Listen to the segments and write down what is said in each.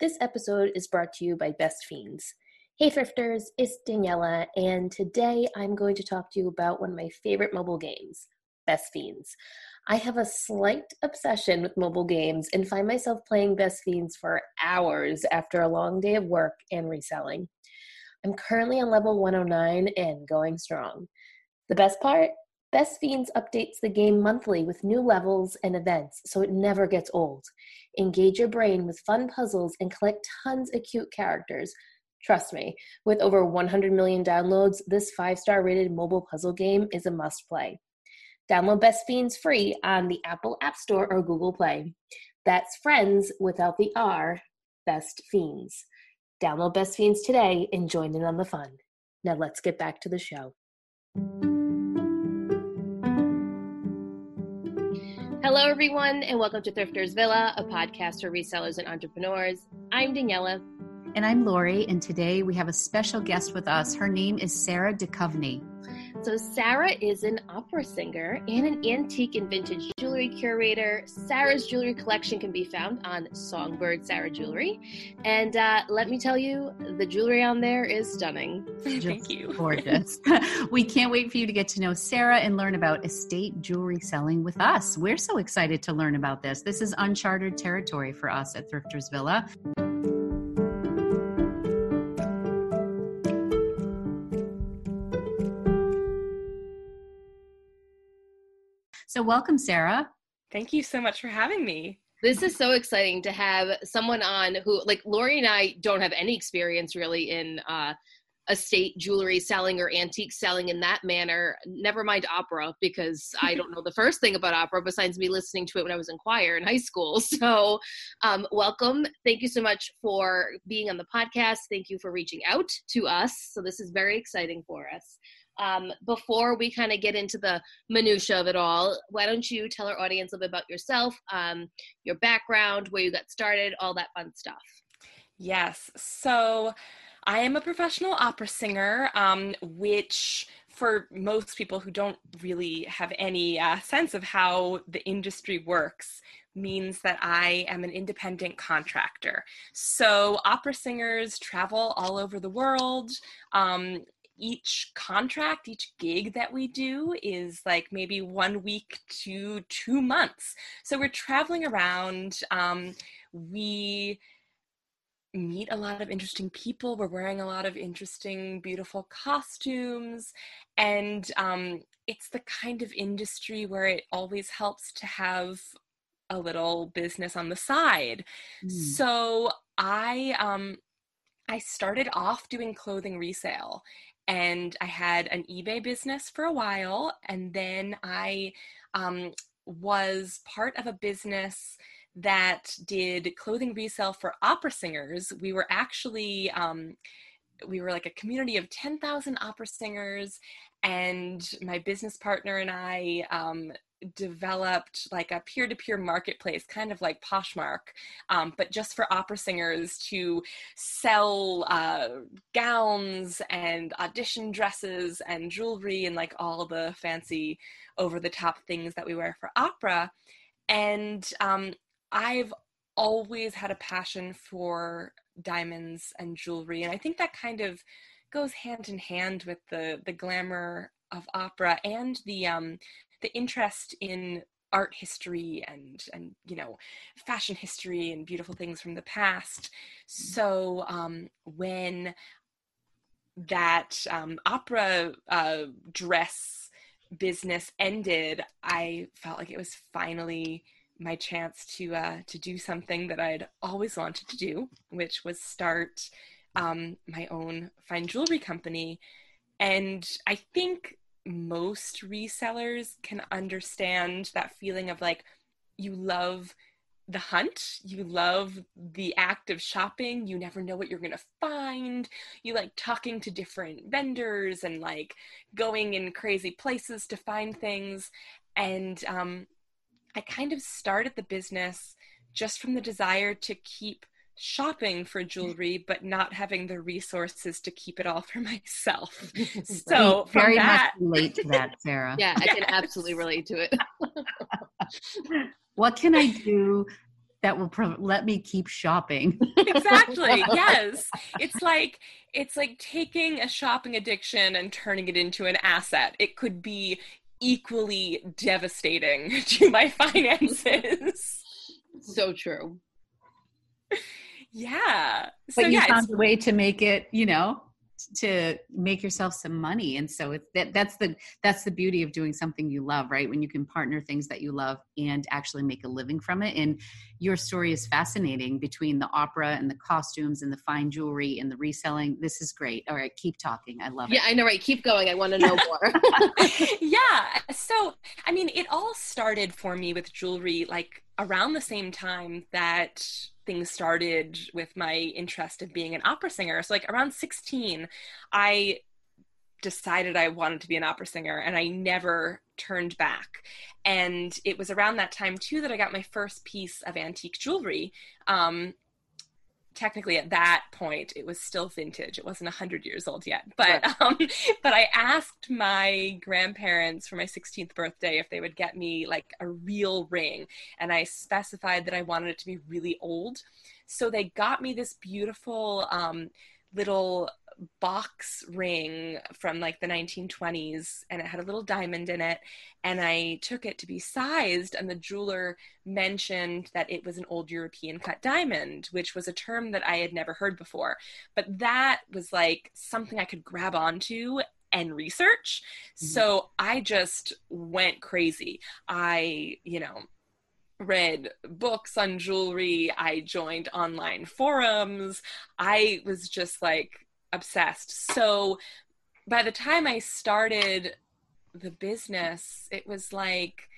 This episode is brought to you by Best Fiends. Hey Thrifters, it's Daniela, and today I'm going to talk to you about one of my favorite mobile games, Best Fiends. I have a slight obsession with mobile games and find myself playing Best Fiends for hours after a long day of work and reselling. I'm currently on level 109 and going strong. The best part? Best Fiends updates the game monthly with new levels and events, so it never gets old. Engage your brain with fun puzzles and collect tons of cute characters. Trust me, with over 100 million downloads, this five star rated mobile puzzle game is a must play. Download Best Fiends free on the Apple App Store or Google Play. That's friends without the R, Best Fiends. Download Best Fiends today and join in on the fun. Now let's get back to the show. Hello, everyone, and welcome to Thrifters Villa, a podcast for resellers and entrepreneurs. I'm Daniela. And I'm Lori, and today we have a special guest with us. Her name is Sarah Duchovny. So, Sarah is an opera singer and an antique and vintage jewelry curator. Sarah's jewelry collection can be found on Songbird Sarah Jewelry. And uh, let me tell you, the jewelry on there is stunning. Thank you. Gorgeous. we can't wait for you to get to know Sarah and learn about estate jewelry selling with us. We're so excited to learn about this. This is uncharted territory for us at Thrifters Villa. So, welcome, Sarah. Thank you so much for having me. This is so exciting to have someone on who, like, Lori and I don't have any experience really in uh, estate jewelry selling or antique selling in that manner. Never mind opera, because I don't know the first thing about opera besides me listening to it when I was in choir in high school. So, um, welcome. Thank you so much for being on the podcast. Thank you for reaching out to us. So, this is very exciting for us um, before we kind of get into the minutia of it all, why don't you tell our audience a little bit about yourself, um, your background, where you got started, all that fun stuff. Yes. So I am a professional opera singer, um, which for most people who don't really have any uh, sense of how the industry works means that I am an independent contractor. So, opera singers travel all over the world. Um, each contract, each gig that we do is like maybe one week to two months. So we're traveling around. Um, we meet a lot of interesting people. We're wearing a lot of interesting, beautiful costumes. And um, it's the kind of industry where it always helps to have a little business on the side. Mm. So I um I started off doing clothing resale and I had an eBay business for a while, and then I um, was part of a business that did clothing resale for opera singers. We were actually um, we were like a community of 10,000 opera singers and my business partner and I um, developed like a peer-to-peer marketplace kind of like poshmark um, but just for opera singers to sell uh, gowns and audition dresses and jewelry and like all the fancy over-the-top things that we wear for opera. And um, i've always had a passion for diamonds and jewelry and i think that kind of goes hand in hand with the the glamour of opera and the um the interest in art history and and you know fashion history and beautiful things from the past. So um when that um opera uh dress business ended i felt like it was finally my chance to uh to do something that i'd always wanted to do which was start um, my own fine jewelry company. And I think most resellers can understand that feeling of like, you love the hunt, you love the act of shopping, you never know what you're gonna find, you like talking to different vendors and like going in crazy places to find things. And um, I kind of started the business just from the desire to keep shopping for jewelry but not having the resources to keep it all for myself so very that, much relate to that sarah yeah i can absolutely relate to it what can i do that will pro- let me keep shopping. exactly. yes. It's like it's like taking a shopping addiction and turning it into an asset. It could be equally devastating to my finances. So true. Yeah. So but you yeah, found a way to make it, you know, to make yourself some money. And so it's that that's the that's the beauty of doing something you love right? When you can partner things that you love and actually make a living from it. And your story is fascinating between the opera and the costumes and the fine jewelry and the reselling. This is great. All right keep talking. I love yeah, it. Yeah i know right? Keep going. I want to know more. Yeah. So i mean it all started for me with jewelry like around the same time that things started with my interest of being an opera singer. So, like around 16, I decided I wanted to be an opera singer and I never turned back. And it was around that time, too, that I got my first piece of antique jewelry. Um, technically at that point it was still vintage. It wasn't 100 years old yet. But right. um but i asked my grandparents for my 16th birthday if they would get me like a real ring and i specified that i wanted it to be really old. So they got me this beautiful um little box ring from like the 1920s and it had a little diamond in it and i took it to be sized and the jeweler mentioned that it was an old european cut diamond which was a term that i had never heard before but that was like something i could grab onto and research mm-hmm. so i just went crazy i you know read books on jewelry. I joined online forums. I was just like obsessed. So by the time I started the business, it was like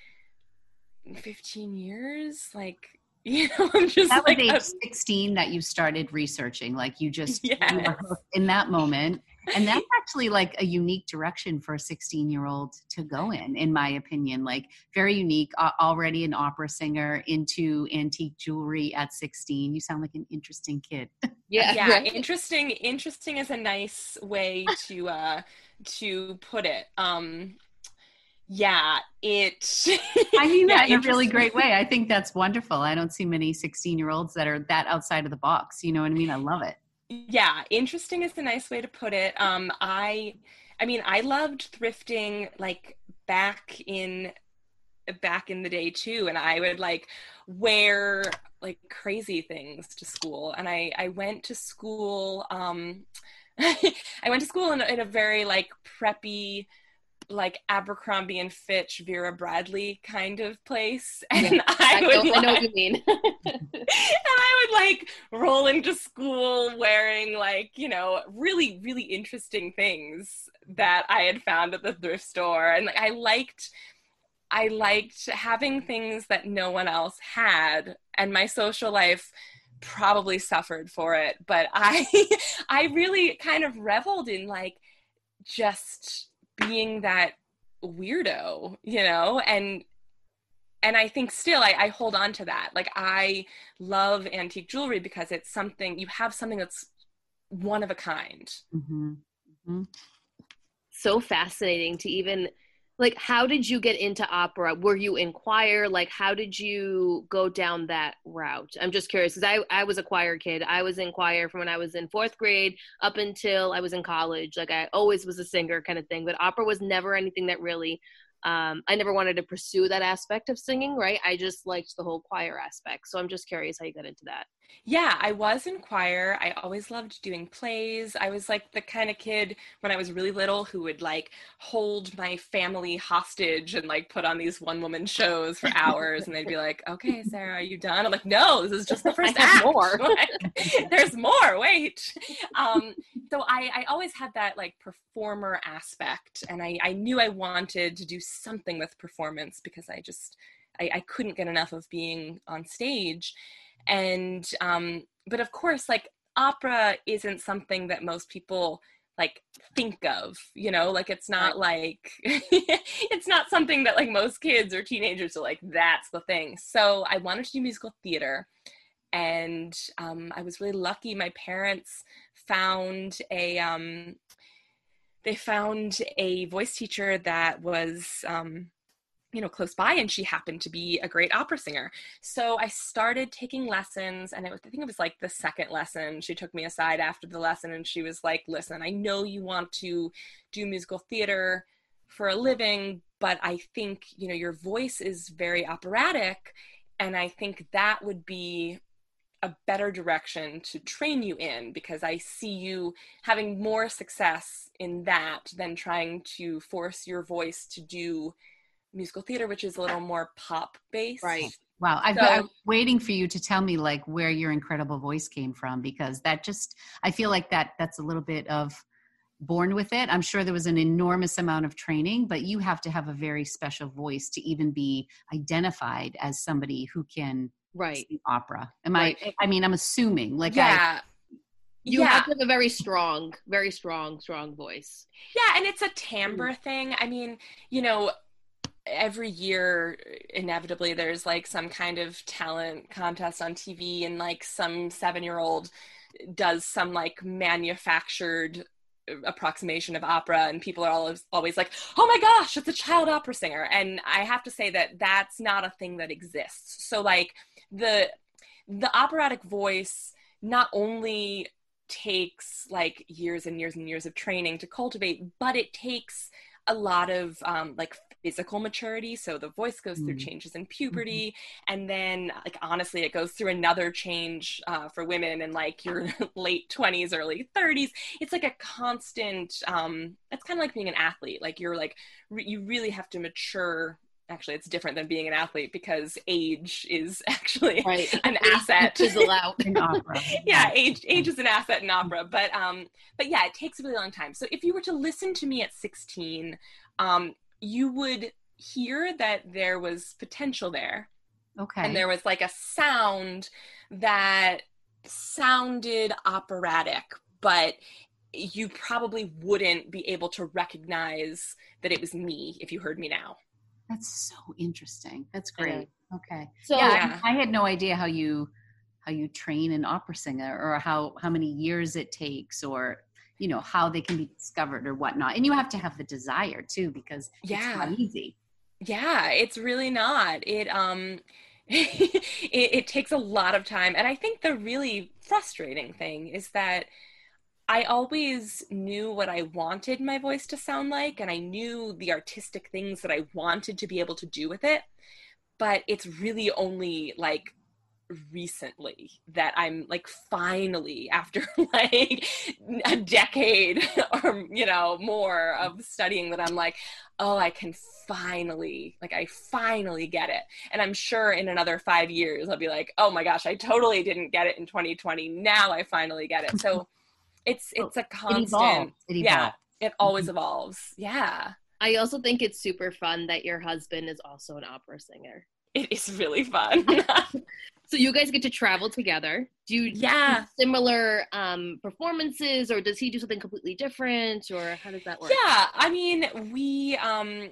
15 years. Like, you know, I'm just that like was age um, 16 that you started researching. Like you just yes. you in that moment and that's actually like a unique direction for a 16 year old to go in in my opinion like very unique uh, already an opera singer into antique jewelry at 16 you sound like an interesting kid. Yeah yeah. right. interesting interesting is a nice way to uh to put it. Um yeah it i mean yeah, that in a really great way. I think that's wonderful. I don't see many 16 year olds that are that outside of the box. You know what i mean? I love it yeah interesting is a nice way to put it. Um i i mean i loved thrifting like back in back in the day too and i would like wear like crazy things to school and i i went to school um i went to school in, in a very like preppy like Abercrombie and Fitch, Vera Bradley kind of place. And I, I, would, know, like, I know what you mean. and I would like roll into school wearing like, you know, really, really interesting things that I had found at the thrift store. And like I liked I liked having things that no one else had. And my social life probably suffered for it. But I I really kind of reveled in like just being that weirdo, you know, and and I think still I, I hold on to that. Like I love antique jewelry because it's something you have something that's one of a kind. Mm-hmm. Mm-hmm. So fascinating to even like how did you get into opera? Were you in choir? Like how did you go down that route? I'm just curious because I, I was a choir kid. I was in choir from when i was in fourth grade up until i was in college. Like i always was a singer kind of thing but opera was never anything that really um, I never wanted to pursue that aspect of singing, right? I just liked the whole choir aspect. So I'm just curious how you got into that. Yeah, I was in choir. I always loved doing plays. I was like the kind of kid when I was really little who would like hold my family hostage and like put on these one woman shows for hours and they'd be like, "Okay, Sarah, are you done?" I'm like, "No, this is just the first act. More. there's more. Wait." Um, so I I always had that like performer aspect and I I knew I wanted to do something with performance because I just I, I couldn't get enough of being on stage. And um but of course like opera isn't something that most people like think of you know? Like it's not like it's not something that like most kids or teenagers are like that's the thing. So i wanted to do musical theater and um, i was really lucky. My parents found a um, they found a voice teacher that was um, you know close by and she happened to be a great opera singer. So i started taking lessons and it was i think it was like the second lesson she took me aside after the lesson and she was like listen i know you want to do musical theater for a living but i think you know your voice is very operatic and i think that would be a better direction to train you in because I see you having more success in that than trying to force your voice to do musical theater, which is a little more pop based. Right. Wow. I've, so, I'm waiting for you to tell me like where your incredible voice came from because that just, I feel like that that's a little bit of born with it. I'm sure there was an enormous amount of training, but you have to have a very special voice to even be identified as somebody who can right opera. Am right. I, I mean, I'm assuming like yeah. I, you yeah. have to have a very strong, very strong, strong voice. Yeah, and it's a timbre mm. thing. I mean, you know, every year inevitably there's like some kind of talent contest on TV and like some 7-year-old does some like manufactured approximation of opera and people are always always like oh my gosh it's a child opera singer. And i have to say that that's not a thing that exists. So like the the operatic voice not only takes like years and years and years of training to cultivate but it takes a lot of um, like physical maturity so the voice goes through mm. changes in puberty mm-hmm. and then like honestly it goes through another change uh, for women in like your late 20s early 30s it's like a constant um it's kind of like being an athlete like you're like re- you really have to mature. Actually it's different than being an athlete because age is actually right. an asset. is allowed. In opera yeah. Age age is an asset in opera but um but yeah it takes a really long time. So if you were to listen to me at 16 um you would hear that there was potential there. Okay. And there was like a sound that sounded operatic, but you probably wouldn't be able to recognize that it was me if you heard me now. That's so interesting. That's great. Okay. So yeah, yeah. I, I had no idea how you how you train an opera singer or how how many years it takes or you know how they can be discovered or whatnot. And you have to have the desire too because yeah it's not easy. Yeah it's really not. It um it, it takes a lot of time. And i think the really frustrating thing is that I always knew what I wanted my voice to sound like, and I knew the artistic things that I wanted to be able to do with it. But it's really only like recently that I'm like finally after like a decade or you know more of studying that I'm like oh I can finally like I finally get it. And I'm sure in another 5 years I'll be like oh my gosh I totally didn't get it in 2020 now I finally get it. So it's oh, it's a constant it evolves. It yeah it always evolves. Yeah. I also think it's super fun that your husband is also an opera singer it is really fun So you guys get to travel together. Do you yeah do similar um, performances, or does he do something completely different, or how does that work? Yeah, I mean we um,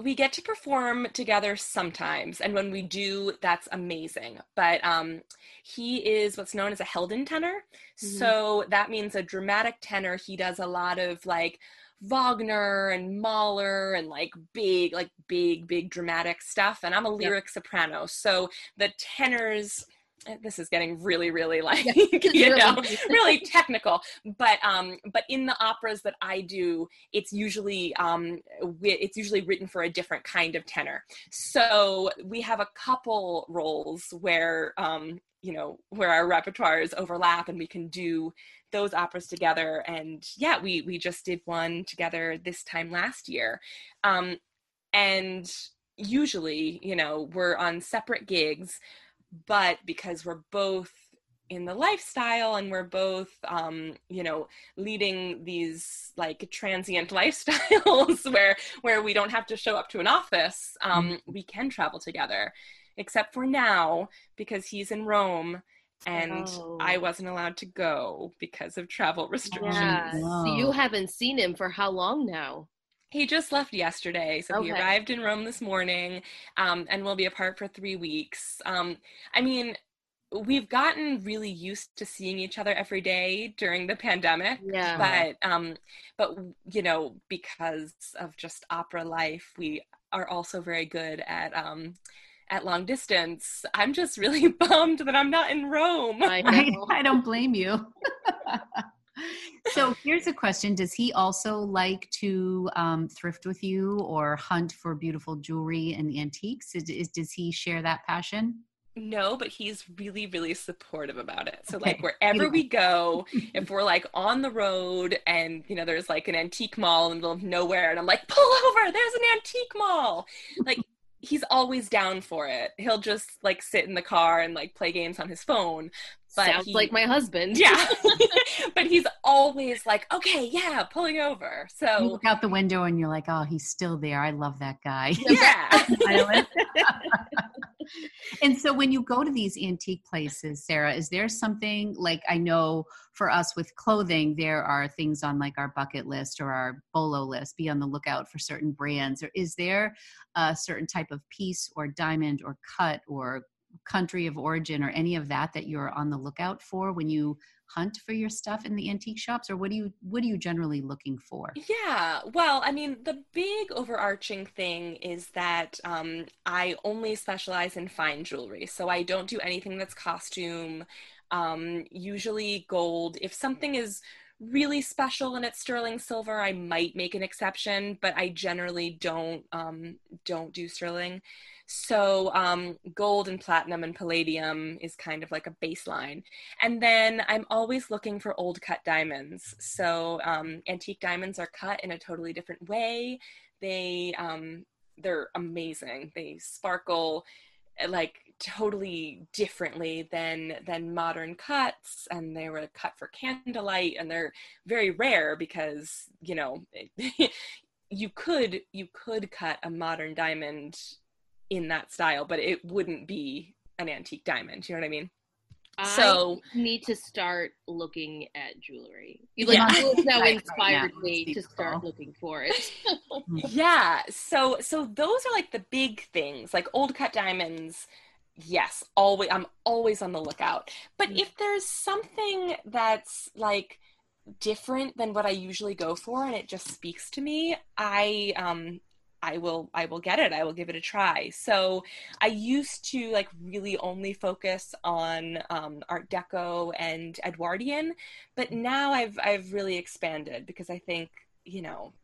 we get to perform together sometimes, and when we do, that's amazing. But um, he is what's known as a Helden tenor, mm-hmm. so that means a dramatic tenor. He does a lot of like Wagner and Mahler and like big, like big, big dramatic stuff. And I'm a lyric yep. soprano. So the tenors, this is getting really, really like, you know, really technical. But, um, but in the operas that I do, it's usually, um, it's usually written for a different kind of tenor. So we have a couple roles where, um, you know, where our repertoires overlap and we can do those operas together and yeah we we just did one together this time last year um and usually you know we're on separate gigs but because we're both in the lifestyle and we're both um you know leading these like transient lifestyles where where we don't have to show up to an office um mm-hmm. we can travel together except for now because he's in Rome and oh. I wasn't allowed to go because of travel restrictions. Yeah. So you haven't seen him for how long now? He just left yesterday, so okay. he arrived in Rome this morning, um, and we'll be apart for three weeks. Um, I mean, we've gotten really used to seeing each other every day during the pandemic yeah but um but you know because of just opera life we are also very good at um, at long distance. I'm just really bummed that I'm not in Rome. I, I, I don't blame you. so here's a question Does he also like to um, thrift with you or hunt for beautiful jewelry and antiques? Is, is, does he share that passion? No, but he's really, really supportive about it. So, okay. like, wherever we go, if we're like on the road and, you know, there's like an antique mall in the middle of nowhere, and I'm like, pull over, there's an antique mall. Like, he's always down for it. He'll just like sit in the car and like play games on his phone. But Sounds he, like my husband. Yeah. but he's always like, okay, yeah, pulling over. So you look out the window and you're like, oh, he's still there. I love that guy. Yeah. and so when you go to these antique places, Sarah, is there something like I know for us with clothing, there are things on like our bucket list or our bolo list, be on the lookout for certain brands. Or is there a certain type of piece or diamond or cut or country of origin or any of that that you're on the lookout for when you hunt for your stuff in the antique shops or what do you what are you generally looking for? Yeah well i mean the big overarching thing is that um, i only specialize in fine jewelry so i don't do anything that's costume um, usually gold. If something is really special and it's sterling silver i might make an exception but i generally don't um, don't do sterling so um, gold and platinum and palladium is kind of like a baseline. And then I'm always looking for old cut diamonds. So um, antique diamonds are cut in a totally different way. They um, they're amazing. They sparkle eh, like totally differently than than modern cuts and they were cut for candlelight and they're very rare because you know you could you could cut a modern diamond in that style, but it wouldn't be an antique diamond. You know what I mean? I so need to start looking at jewelry. You like yeah. now inspired right me to start looking for it. yeah. So so those are like the big things, like old cut diamonds. Yes, always I'm always on the lookout. But mm-hmm. if there's something that's like different than what I usually go for and it just speaks to me, I um I will I will get it. I will give it a try. So I used to like really only focus on um, Art Deco and Edwardian, but now I've I've really expanded because I think you know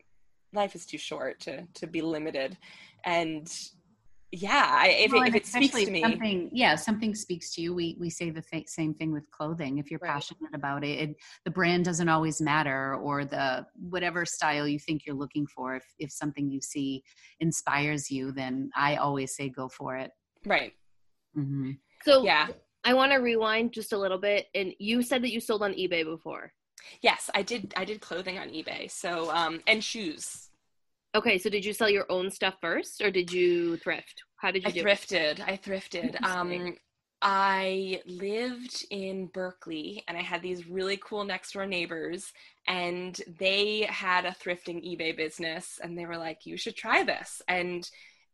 life is too short to to be limited, and yeah I, if, well, it, if it speaks to me. something yeah something speaks to you we we say the th- same thing with clothing. If you're right. passionate about it, it, the brand doesn't always matter or the whatever style you think you're looking for if if something you see inspires you then i always say go for it. Right. Mm-hmm. so yeah. I want to rewind just a little bit and you said that you sold on ebay before. Yes i did i did clothing on ebay so um and shoes Okay, so did you sell your own stuff first, or did you thrift? How did you? I thrifted. It? I thrifted. Um, I lived in Berkeley, and I had these really cool next door neighbors, and they had a thrifting eBay business, and they were like, "You should try this," and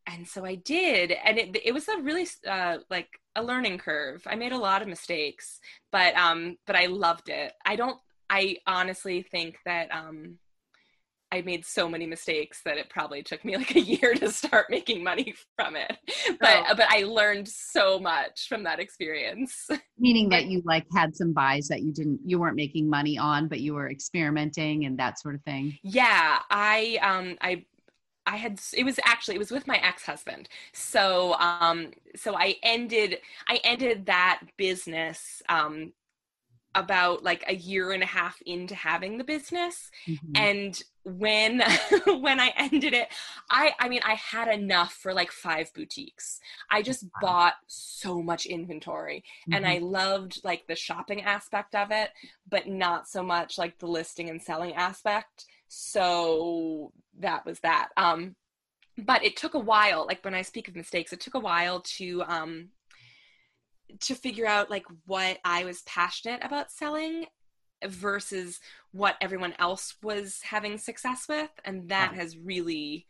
and so I did, and it it was a really uh, like a learning curve. I made a lot of mistakes, but um, but I loved it. I don't. I honestly think that um I made so many mistakes that it probably took me like a year to start making money from it. But oh. but I learned so much from that experience. Meaning that you like had some buys that you didn't you weren't making money on, but you were experimenting and that sort of thing. Yeah, I um I I had it was actually it was with my ex-husband. So um so I ended I ended that business um about like a year and a half into having the business mm-hmm. and when when i ended it i i mean i had enough for like five boutiques i just wow. bought so much inventory mm-hmm. and i loved like the shopping aspect of it but not so much like the listing and selling aspect so that was that um but it took a while like when i speak of mistakes it took a while to um to figure out like what I was passionate about selling versus what everyone else was having success with. And that has really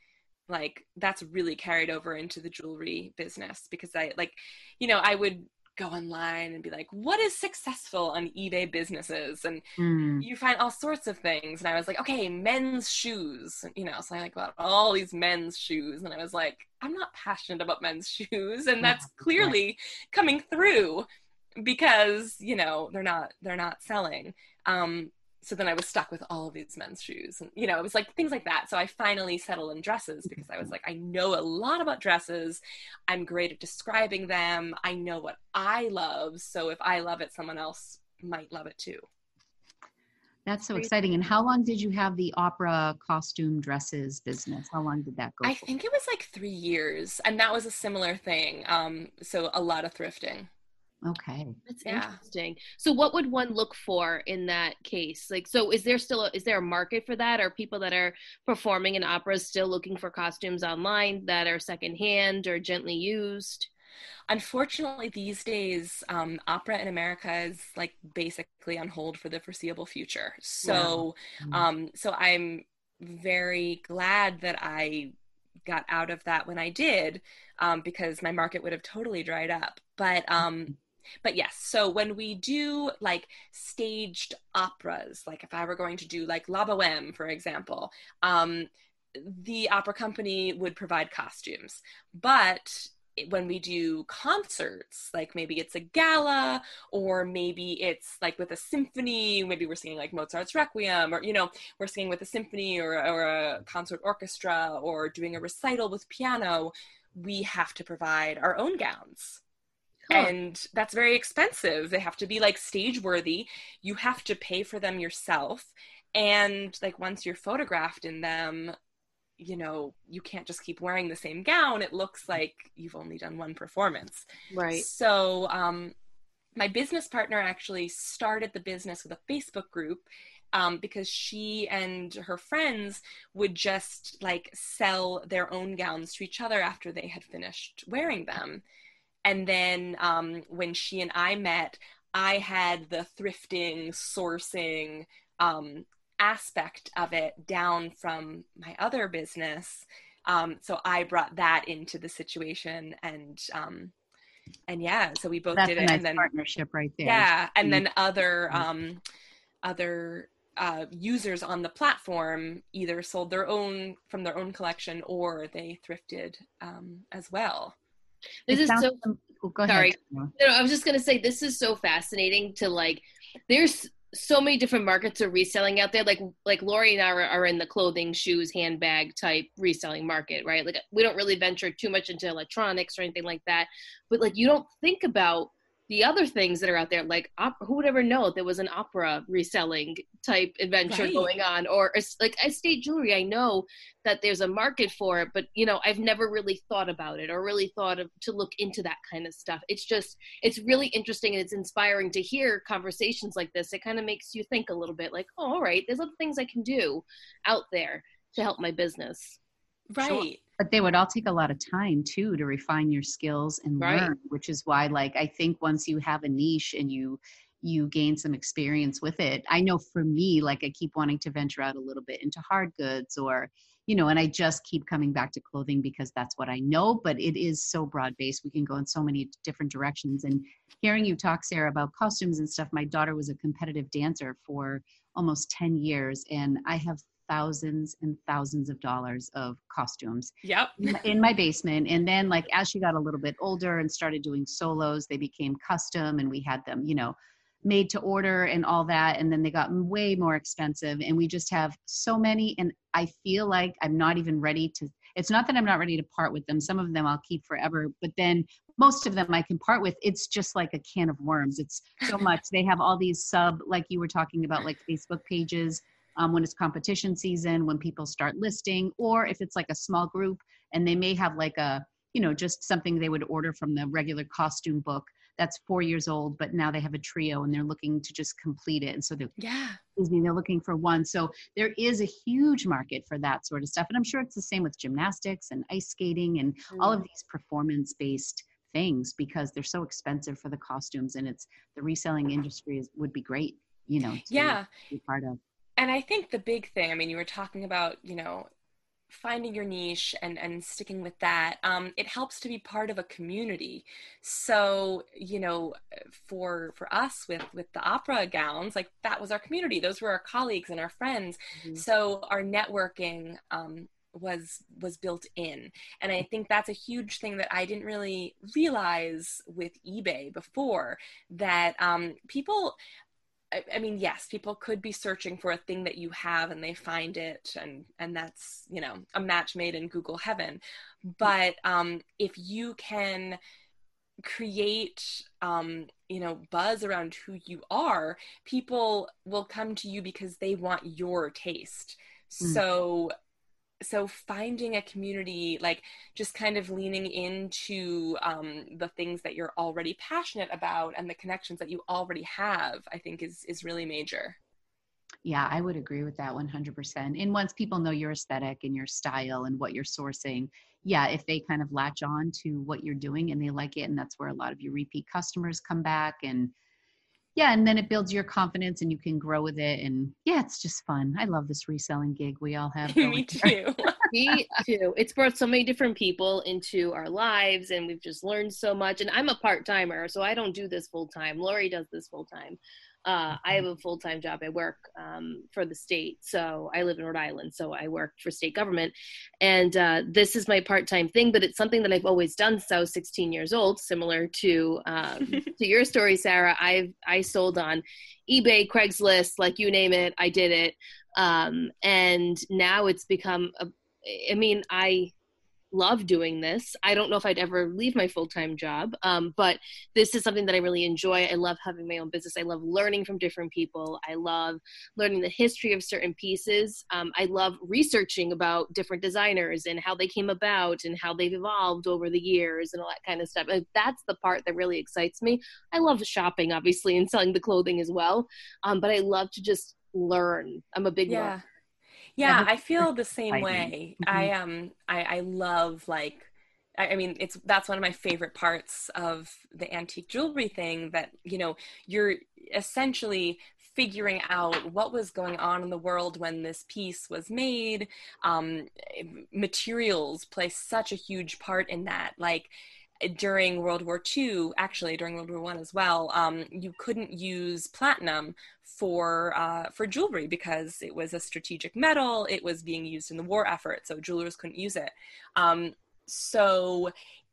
like that's really carried over into the jewelry business because I like you know I would go online and be like, what is successful on eBay businesses? And Mm. you find all sorts of things. And I was like, okay, men's shoes, you know, so I like got all these men's shoes. And I was like, I'm not passionate about men's shoes. And that's clearly coming through because, you know, they're not, they're not selling. Um, so then I was stuck with all of these men's shoes and you know it was like things like that. So I finally settled in dresses because I was like I know a lot about dresses. I'm great at describing them. I know what I love. So if I love it someone else might love it too. That's so exciting. And how long did you have the opera costume dresses business? How long did that go I for? think it was like three years and that was a similar thing. Um so a lot of thrifting Okay. That's Yeah. interesting. So, what would one look for in that case? Like, so is there still a, is there a market for that? Are people that are performing in operas still looking for costumes online that are secondhand or gently used? Unfortunately, these days, um, opera in America is like basically on hold for the foreseeable future. So, Mm. um, so I'm very glad that I got out of that when I did, um, because my market would have totally dried up. But um, but yes, so when we do like staged operas, like if I were going to do like La Boheme, for example, um, the opera company would provide costumes. But when we do concerts, like maybe it's a gala, or maybe it's like with a symphony, maybe we're singing like Mozart's Requiem, or you know, we're singing with a symphony or, or a concert orchestra, or doing a recital with piano, we have to provide our own gowns And that's very expensive. They have to be like stage worthy. You have to pay for them yourself. And like once you're photographed in them you know you can't just keep wearing the same gown. It looks like you've only done one performance. Right. so um my business partner actually started the business with a facebook group um, because she and her friends would just like sell their own gowns to each other after they had finished wearing them and then um, when she and I met, I had the thrifting, sourcing um, aspect of it down from my other business. Um, so I brought that into the situation, and um, and yeah, so we both That's did it, nice and then partnership right there. yeah, and Mm. then other Mm. um, other uh, users on the platform either sold their own from their own collection or they thrifted um, as well. This It is so oh, sorry. ahead. No, I was just gonna say this is so fascinating to like. There's so many different markets of reselling out there. Like like Lori and I are, are in the clothing, shoes, handbag type reselling market, right? Like we don't really venture too much into electronics or anything like that. But like you don't think about the other things that are out there. Like op- who would ever know there was an opera reselling type adventure Right. going on, or like estate jewelry? I know that there's a market for it, but you know I've never really thought about it or really thought of to look into that kind of stuff. It's just it's really interesting and it's inspiring to hear conversations like this. It kind of makes you think a little bit like, oh, all right, there's other things I can do out there to help my business. Right. but they would all take a lot of time too to refine your skills and Right. learn which is why like i think once you have a niche and you you gain some experience with it i know for me like i keep wanting to venture out a little bit into hard goods or you know and i just keep coming back to clothing because that's what i know but it is so broad based we can go in so many different directions and hearing you talk sarah about costumes and stuff my daughter was a competitive dancer for almost 10 years and i have thousands and thousands of dollars of costumes Yep. in my- basement and then like as she got a little bit older and started doing solos they became custom and we had them you know made to order and all that and then they got way more expensive and we just have so many and i feel like i'm not even ready to it's not that i'm not ready to part with them some of them i'll keep forever but then most of them i can part with it's just like a can of worms it's so much they have all these sub like you were talking about like facebook pages um, when it's competition season, when people start listing, or if it's like a small group and they may have like a, you know, just something they would order from the regular costume book that's four years old, but now they have a trio and they're looking to just complete it. And so they're, Yeah. excuse me, they're looking for one. So there is a huge market for that sort of stuff. And I'm sure it's the same with gymnastics and ice skating and all of these performance based things because they're so expensive for the costumes and it's the reselling industry is, would be great, you know, to Yeah. be part of. And I think the big thing, I mean, you were talking about, you know, finding your niche and and sticking with that um, it helps to be part of a community. So you know for for us with with the opera gowns like that was our community. Those were our colleagues and our friends. Mm-hmm. so our networking um, was was built in. And i think that's a huge thing that i didn't really realize with ebay before that um, people I, I, mean yes people could be searching for a thing that you have and they find it and and that's you know a match made in google heaven but um, if you can create um, you know buzz around who you are people will come to you because they want your taste mm. so so finding a community like just kind of leaning into um, the things that you're already passionate about and the connections that you already have i think is is really major. Yeah i would agree with that 100% and once people know your aesthetic and your style and what you're sourcing yeah if they kind of latch on to what you're doing and they like it and that's where a lot of your repeat customers come back and yeah and then it builds your confidence and you can grow with it and yeah it's just fun. I love this reselling gig we all have me too. Me too. It's brought so many different people into our lives and we've just learned so much and i'm a part-timer so i don't do this full-time. Lori does this full-time uh, I have a full time job. I work um, for the state. So I live in Rhode Island. So I work for state government. And uh, this is my part time thing, but it's something that I've always done since I was 16 years old, similar to um, to your story, Sarah. I've I sold on eBay, Craigslist, like you name it, I did it. Um, and now it's become a, I mean, I love doing this. I don't know if I'd ever leave my full time job, um, but this is something that I really enjoy. I love having my own business. I love learning from different people. I love learning the history of certain pieces. Um, I love researching about different designers and how they came about and how they've evolved over the years and all that kind of stuff. that's the part that really excites me. I love shopping, obviously, and selling the clothing as well, um, but I love to just learn. I'm a big yeah. learner yeah i feel the same way. Mm-hmm. i um I, I love like I, I mean it's that's one of my favorite parts of the antique jewelry thing that you know you're essentially figuring out what was going on in the world when this piece was made. Um, materials play such a huge part in that. Like during World War II, actually during World War One as well, um, you couldn't use platinum for uh, for jewelry because it was a strategic metal. It was being used in the war effort, so jewelers couldn't use it. Um, so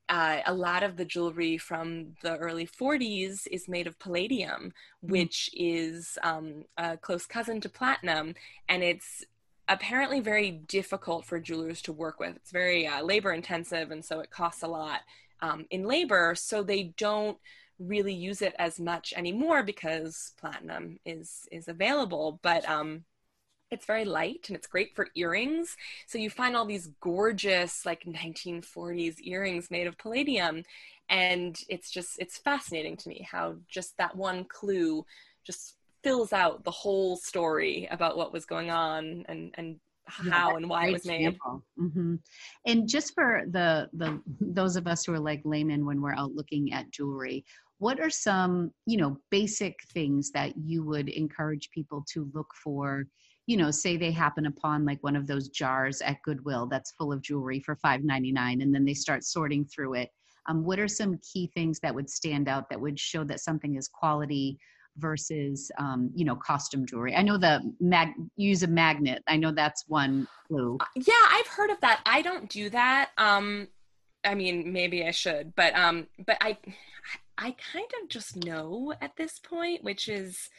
uh, a lot of the jewelry from the early 40s is made of palladium, mm. which is um, a close cousin to platinum, and it's apparently very difficult for jewelers to work with. It's very uh, labor intensive, and so it costs a lot um, in labor, so they don't really use it as much anymore because platinum is is available. But um, it's very light and it's great for earrings. So you find all these gorgeous like 1940s earrings made of palladium, and it's just it's fascinating to me how just that one clue just fills out the whole story about what was going on and and how yeah, and why it was made. Mm-hmm. And just for the the those of us who are like laymen when we're out looking at jewelry, what are some you know basic things that you would encourage people to look for? You know, say they happen upon like one of those jars at Goodwill that's full of jewelry for five ninety nine, and then they start sorting through it. Um, what are some key things that would stand out that would show that something is quality versus um, you know costume jewelry. I know the mag use a magnet. I know that's one clue. Uh, yeah i've heard of that. I don't do that. Um i mean maybe i should but um but i i kind of just know at this point which is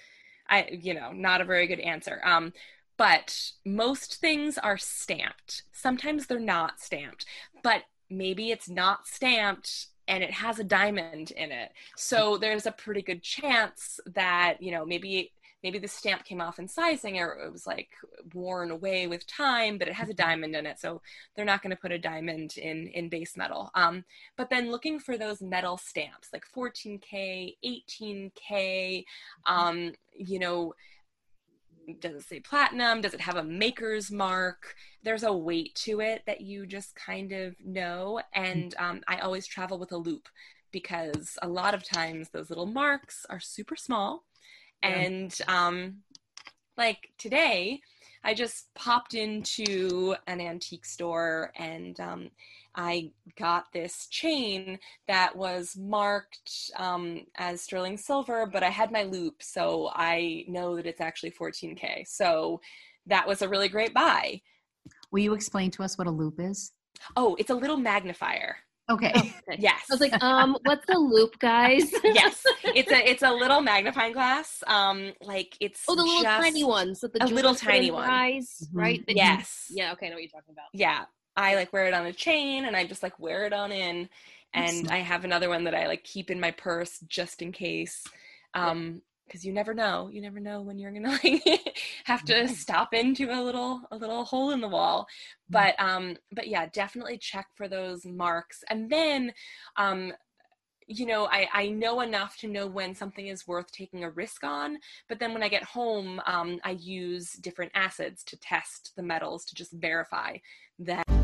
i you know not a very good answer. Um but most things are stamped. Sometimes they're not stamped but maybe it's not stamped and it has a diamond in it. So there's a pretty good chance that, you know, maybe maybe the stamp came off in sizing or it was like worn away with time, but it has a mm-hmm. diamond in it. So they're not going to put a diamond in, in base metal. Um, but then looking for those metal stamps like 14K, 18K, um, you know, does it say platinum? Does it have a maker's mark? There's a weight to it that you just kind of know. And um, I always travel with a loupe because a lot of times those little marks are super small. Yeah. And um, like today, I just popped into an antique store and um, I got this chain that was marked um, as sterling silver, but I had my loupe, so I know that it's actually 14K. So that was a really great buy. Will you explain to us what a loupe is? Oh, it's a little magnifier. Okay. Okay. Yes. I was like, um, what's the loupe, guys? yes. It's a it's a little magnifying glass. Um, like it's Oh, the little just- tiny ones that the a little jewelers put in tiny their one. eyes, Mhm. right? That you- Yes. yeah. Okay, I know what you're talking about. Yeah. I like wear it on a chain, and I just like wear it on in, and I have another one that I like keep in my purse just in case. Um, because you never know. You never know when you're gonna like have to stop into a little a little hole in the wall. But um, but yeah, definitely check for those marks. And then um you know, I, I know enough to know when something is worth taking a risk on. But then when I get home, um, I use different acids to test the metals to just verify that.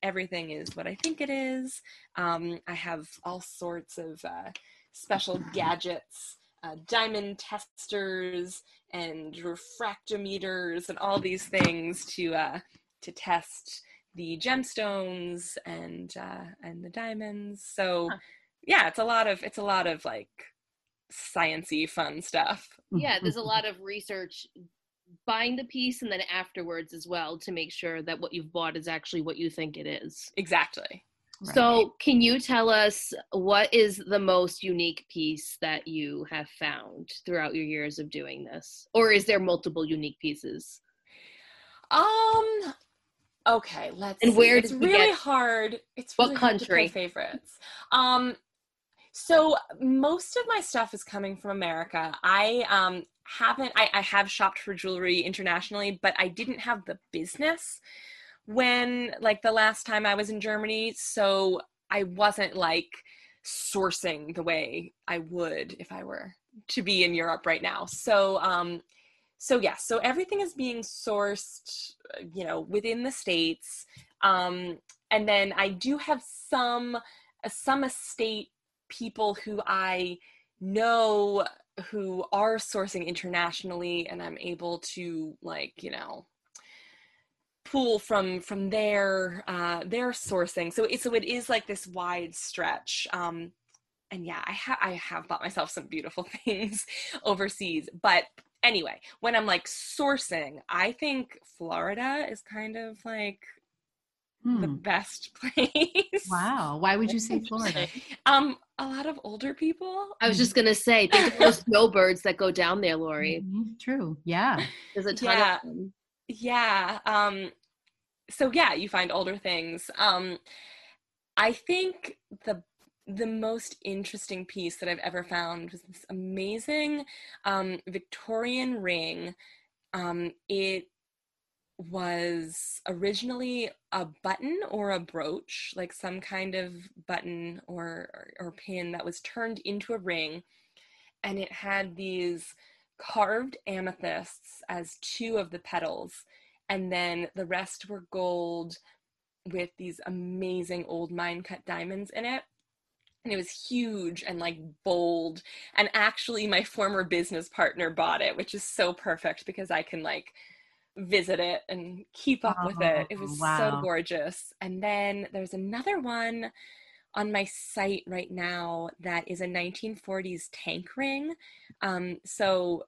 That everything is what I think it is. Um, I have all sorts of uh, special gadgets, uh, diamond testers, and refractometers, and all these things to uh, to test the gemstones and uh, and the diamonds. So, Huh. yeah, it's a lot of it's a lot of like sciency fun stuff. Yeah, there's a lot of research buying the piece and then afterwards as well to make sure that what you've bought is actually what you think it is. Exactly. Right. So, can you tell us what is the most unique piece that you have found throughout your years of doing this? Or is there multiple unique pieces? Um. Okay, let's. And see. where it's did we really get- hard. It's What really hard to country? favorites. Um. So most of my stuff is coming from America. I um haven't. I, I have shopped for jewelry internationally, but I didn't have the business when like the last time I was in Germany. So I wasn't like sourcing the way I would if I were to be in Europe right now. So um so yes, so everything is being sourced, you know, within the states. Um and then I do have some some estate people who I know who are sourcing internationally and I'm able to like, you know, pull from from their uh their sourcing. So it so it is like this wide stretch. Um and yeah i have i have bought myself some beautiful things overseas. But anyway when i'm like sourcing i think florida is kind of like the Hmm. best place Wow. Why would you say Florida? um a lot of older people I was just gonna say, think of those snowbirds that go down there, Lori. Mhm, True. Yeah. There's a ton Yeah. of them. yeah um so yeah you find older things um i think the the most interesting piece that i've ever found was this amazing um victorian ring um it was originally a button or a brooch like some kind of button or or, or pin that was turned into a ring. And it had these carved amethysts as two of the petals. And then the rest were gold with these amazing old mine cut diamonds in it. And it was huge and like bold. And actually my former business partner bought it which is so perfect because i can like visit it and keep up with it. It Oh, was wow. so gorgeous. And then there's another one on my site right now that is a 1940s tank ring. Um, so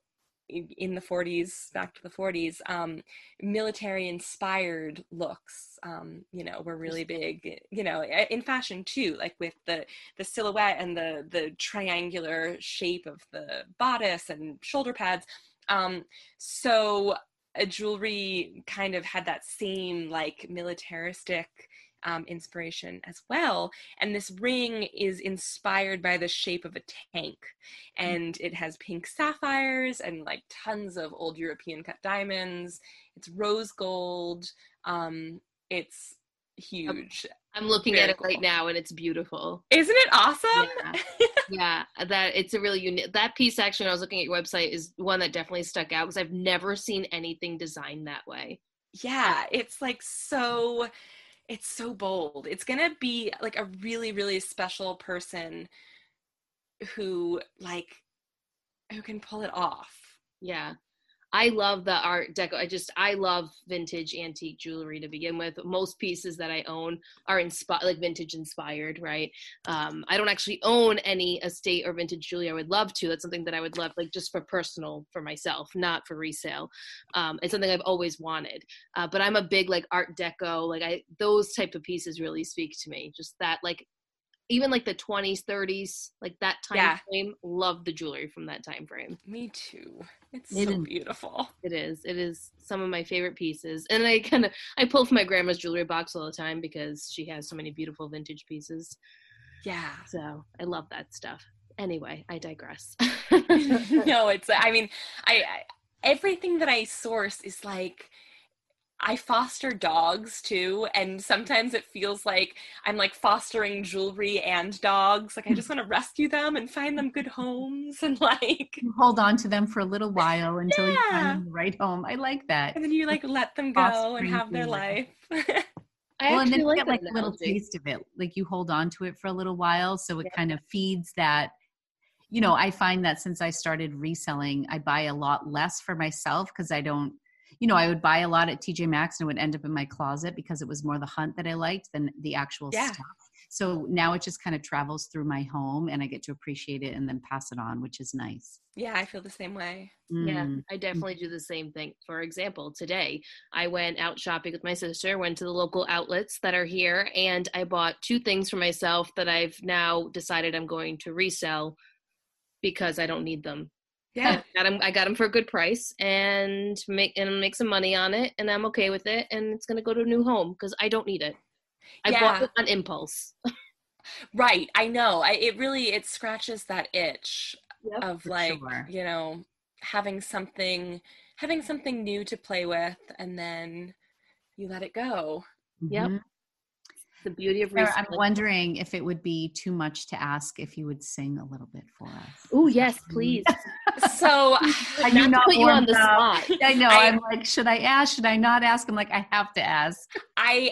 in the 40s back to the 40s um, military inspired looks um, you know were really big you know in fashion too like with the the silhouette and the the triangular shape of the bodice and shoulder pads. Um, so a jewelry kind of had that same like militaristic um, inspiration as well. And this ring is inspired by the shape of a tank. And it has pink sapphires and like tons of old European cut diamonds. It's rose gold. Um, it's huge. I'm looking Very at it cool. right now and it's beautiful. Isn't it awesome? Yeah. yeah, that it's a really unique. That piece actually, when I was looking at your website, is one that definitely stuck out because I've never seen anything designed that way. yeah it's like so it's so bold it's gonna be like a really really special person who like who can pull it off Yeah. I love the art deco. I just I love vintage antique jewelry to begin with. Most pieces that I own are inspired like vintage inspired, right? Um, I don't actually own any estate or vintage jewelry. I would love to. That's something that I would love, like just for personal for myself, not for resale. Um, it's something I've always wanted. Uh, but I'm a big like art deco, like I those type of pieces really speak to me. Just that like even like the 20s, 30s, like that time Yeah. frame. Love the jewelry from that time frame. me too it's It so is- beautiful It is. It is some of my favorite pieces. And I kind of I pull from my grandma's jewelry box all the time because she has so many beautiful vintage pieces. yeah So I love that stuff. Anyway, I digress. no it's i mean I, I everything that i source is like I foster dogs too, and sometimes it feels like I'm like fostering jewelry and dogs. Like I just want to rescue them and find them good homes and like You hold on to them for a little while until you Yeah. find the right home. I like that. and then you like let them go and have their life. I well, and then actually you like get like a little analogy. taste of it. Like you hold on to it for a little while, so it kind of feeds that. You know, I find that since I started reselling, I buy a lot less for myself because I don't. You know, I would buy a lot at TJ Maxx and it would end up in my closet because it was more the hunt that I liked than the actual Yeah. stuff. So now it just kind of travels through my home and I get to appreciate it and then pass it on, which is nice. yeah, I feel the same way. Yeah, Mm. I definitely do the same thing. For example, today I went out shopping with my sister, went to the local outlets that are here, and I bought two things for myself that I've now decided I'm going to resell because I don't need them. Yeah. I got them. I got 'em for a good price and make and make some money on it, and I'm okay with it. And it's gonna go to a new home because I don't need it. I bought Yeah. it on impulse. Right. I know. I it really it scratches that itch Yep, of like, sure. you know, having something having something new to play with and then you let it go. Yep. Mhm. The beauty of Sarah, I'm wondering if it would be too much to ask if you would sing a little bit for us. Oh yes, please. So Are you not not put you on the up? spot. I know. I- I'm like, should I ask? Should I not ask? I'm like, I have to ask. I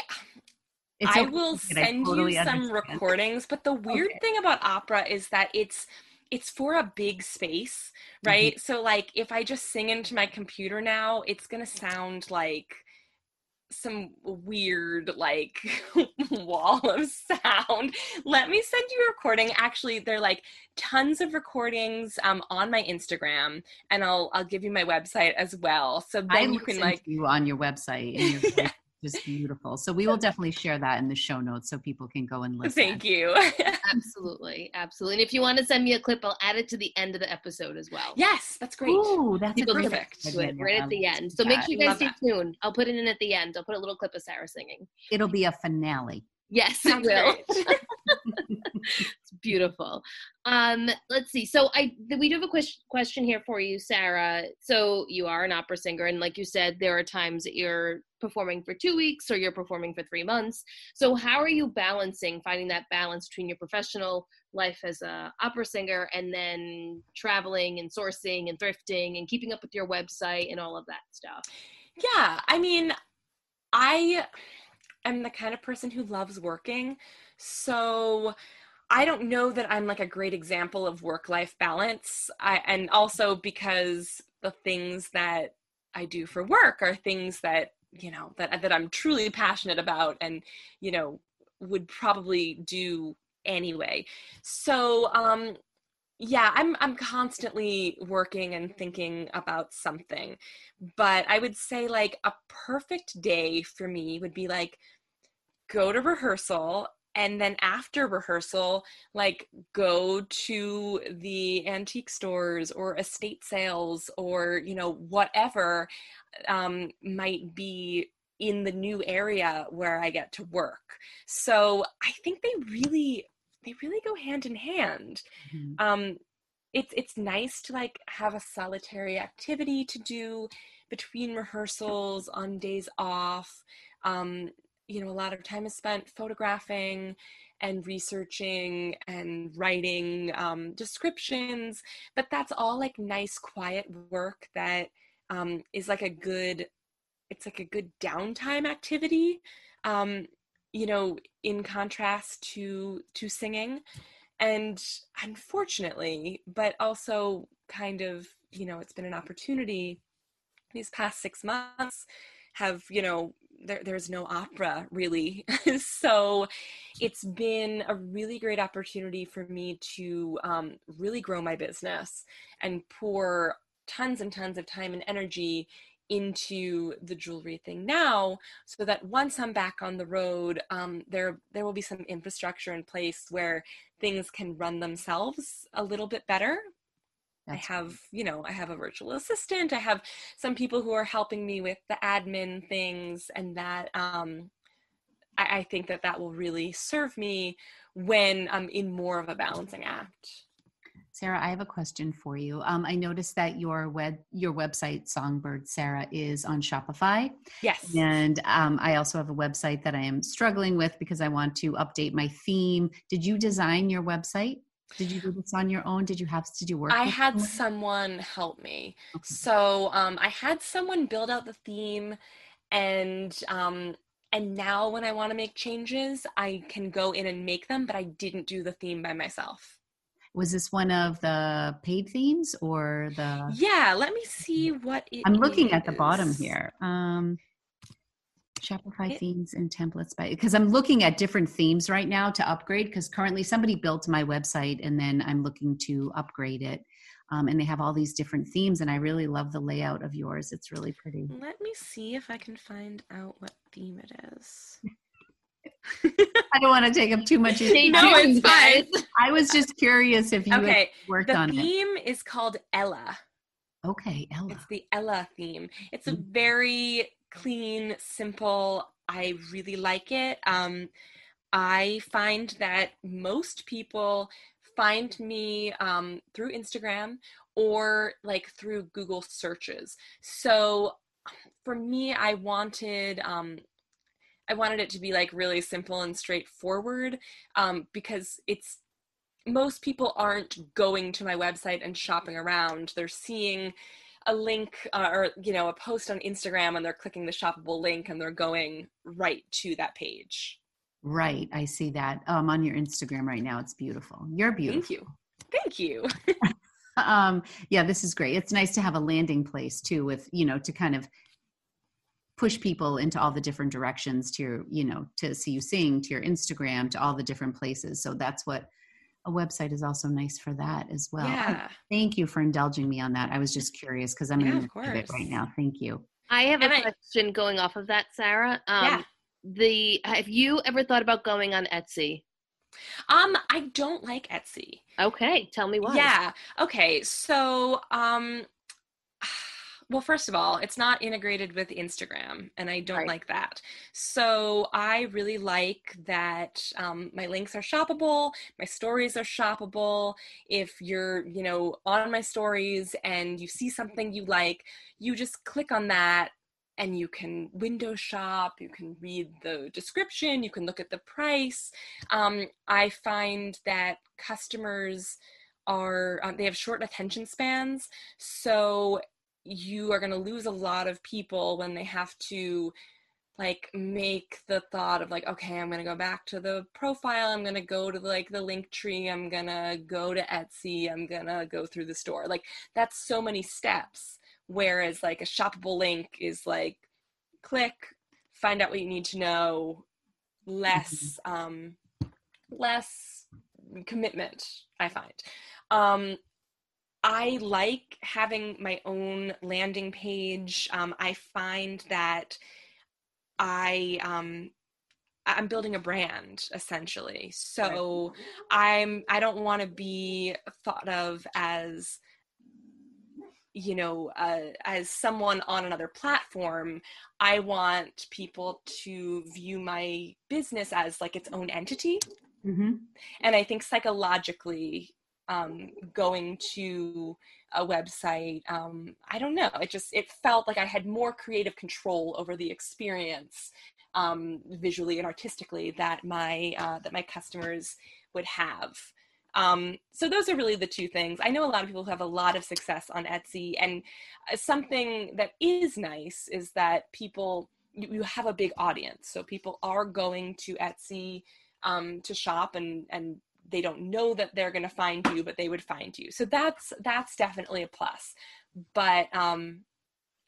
It's I okay, will kid, I send totally you some understand. recordings, but the weird Okay. thing about opera is that it's it's for a big space, Mm-hmm. right? So like if I just sing into my computer now, it's going to sound like some weird like wall of sound. Let me send you a recording. Actually, they're like tons of recordings um on my Instagram and I'll I'll give you my website as well. So I then you can like you on your website, your is just beautiful. So we will definitely share that in the show notes so people can go and listen. thank you. Absolutely, absolutely. And if you want to send me a clip, I'll add it to the end of the episode as well. yes, that's great. Ooh, that's People a can great perfect. Do it idea. right at the end. So make sure you guys stay that. tuned. I'll put it in at the end. I'll put a little clip of Sarah singing. It'll be a finale. Yes, it will. it's beautiful. Um, let's see. So I we do have a ques- question here for you, Sarah. So you are an opera singer, and like you said, there are times that you're performing for two weeks or you're performing for three months. So how are you balancing finding that balance between your professional life as a opera singer and then traveling and sourcing and thrifting and keeping up with your website and all of that stuff? Yeah, I mean, I am the kind of person who loves working. So I don't know that I'm like a great example of work life balance. I, and also because the things that I do for work are things that, you know, that, that I'm truly passionate about and, you know, would probably do anyway. So, um, yeah, I'm I'm constantly working and thinking about something. But I would say like a perfect day for me would be like go to rehearsal and then after rehearsal like go to the antique stores or estate sales or you know whatever um might be in the new area where I get to work. So I think they really they really go hand in hand. Mm-hmm. Um, it's it's nice to like have a solitary activity to do between rehearsals on days off. Um, you know, a lot of time is spent photographing and researching and writing um, descriptions, but that's all like nice, quiet work that um, is like a good it's like a good downtime activity um, you know in contrast to to singing. And unfortunately but also kind of you know it's been an opportunity these past six months have you know there, there's no opera really. So it's been a really great opportunity for me to um, really grow my business and pour tons and tons of time and energy into the jewelry thing now so that once i'm back on the road um, there there will be some infrastructure in place where things can run themselves a little bit better That's I have, you know, I have a virtual assistant. I have some people who are helping me with the admin things, and that um, I, I think that that will really serve me when I'm in more of a balancing act. Sarah, I have a question for you. Um, I noticed that your web your website Songbird Sarah is on Shopify. Yes. And um, I also have a website that I am struggling with because I want to update my theme. Did you design your website? Did you do this on your own? Did you have to do work? I had someone? help me. Okay. So um, I had someone build out the theme, and um, and now when I want to make changes, I can go in and make them. But I didn't do the theme by myself was this one of the paid themes or the yeah let me see what it. i'm looking is. at the bottom here um shopify it, themes and templates by because i'm looking at different themes right now to upgrade because currently somebody built my website and then i'm looking to upgrade it um, and they have all these different themes and i really love the layout of yours it's really pretty let me see if i can find out what theme it is I don't want to take up too much. no, it's fine. I was just curious if you okay. worked the on it. The theme is called Ella. Okay, Ella. It's the Ella theme. It's a mm-hmm. very clean, simple. I really like it. Um, I find that most people find me um, through Instagram or like through Google searches. So for me, I wanted um, I wanted it to be like really simple and straightforward um, because it's most people aren't going to my website and shopping around. They're seeing a link uh, or you know a post on Instagram and they're clicking the shoppable link and they're going right to that page. Right, I see that um, on your Instagram right now. It's beautiful. You're beautiful. Thank you. Thank you. um, yeah, this is great. It's nice to have a landing place too, with you know to kind of push people into all the different directions to your you know to see you sing to your instagram to all the different places so that's what a website is also nice for that as well yeah. thank you for indulging me on that i was just curious because i'm yeah, in the it right now thank you i have and a I, question going off of that sarah um, yeah. the have you ever thought about going on etsy um, I don't like Etsy. Okay, tell me why. Yeah. Okay. So, um, well first of all it's not integrated with instagram and i don't right. like that. So i really like that um, my links are shoppable my stories are shoppable. If you're you know on my stories and you see something you like you just click on that and you can window shop you can read the description you can look at the price. Um, i find that customers are um, they have short attention spans. So you are going to lose a lot of people when they have to like make the thought of like okay i'm going to go back to the profile i'm going to go to like the link tree i'm going to go to etsy i'm going to go through the store like that's so many steps whereas like a shoppable link is like click find out what you need to know less mm-hmm. um less commitment i find um I like having my own landing page. Um, I find that I um, I'm building a brand essentially. So I'm I don't want to be thought of as you know, uh, as someone on another platform, I want people to view my business as like its own entity. Mm-hmm. And I think psychologically, um, going to a website, um, I don't know, it just it felt like I had more creative control over the experience um, visually and artistically that my uh, that my customers would have. Um, so those are really the two things. I know a lot of people who have a lot of success on Etsy, and uh, something that is nice is that people you, you have a big audience, so people are going to Etsy um, to shop, and and they don't know that they're going to find you, but they would find you. So that's that's definitely a plus. But um,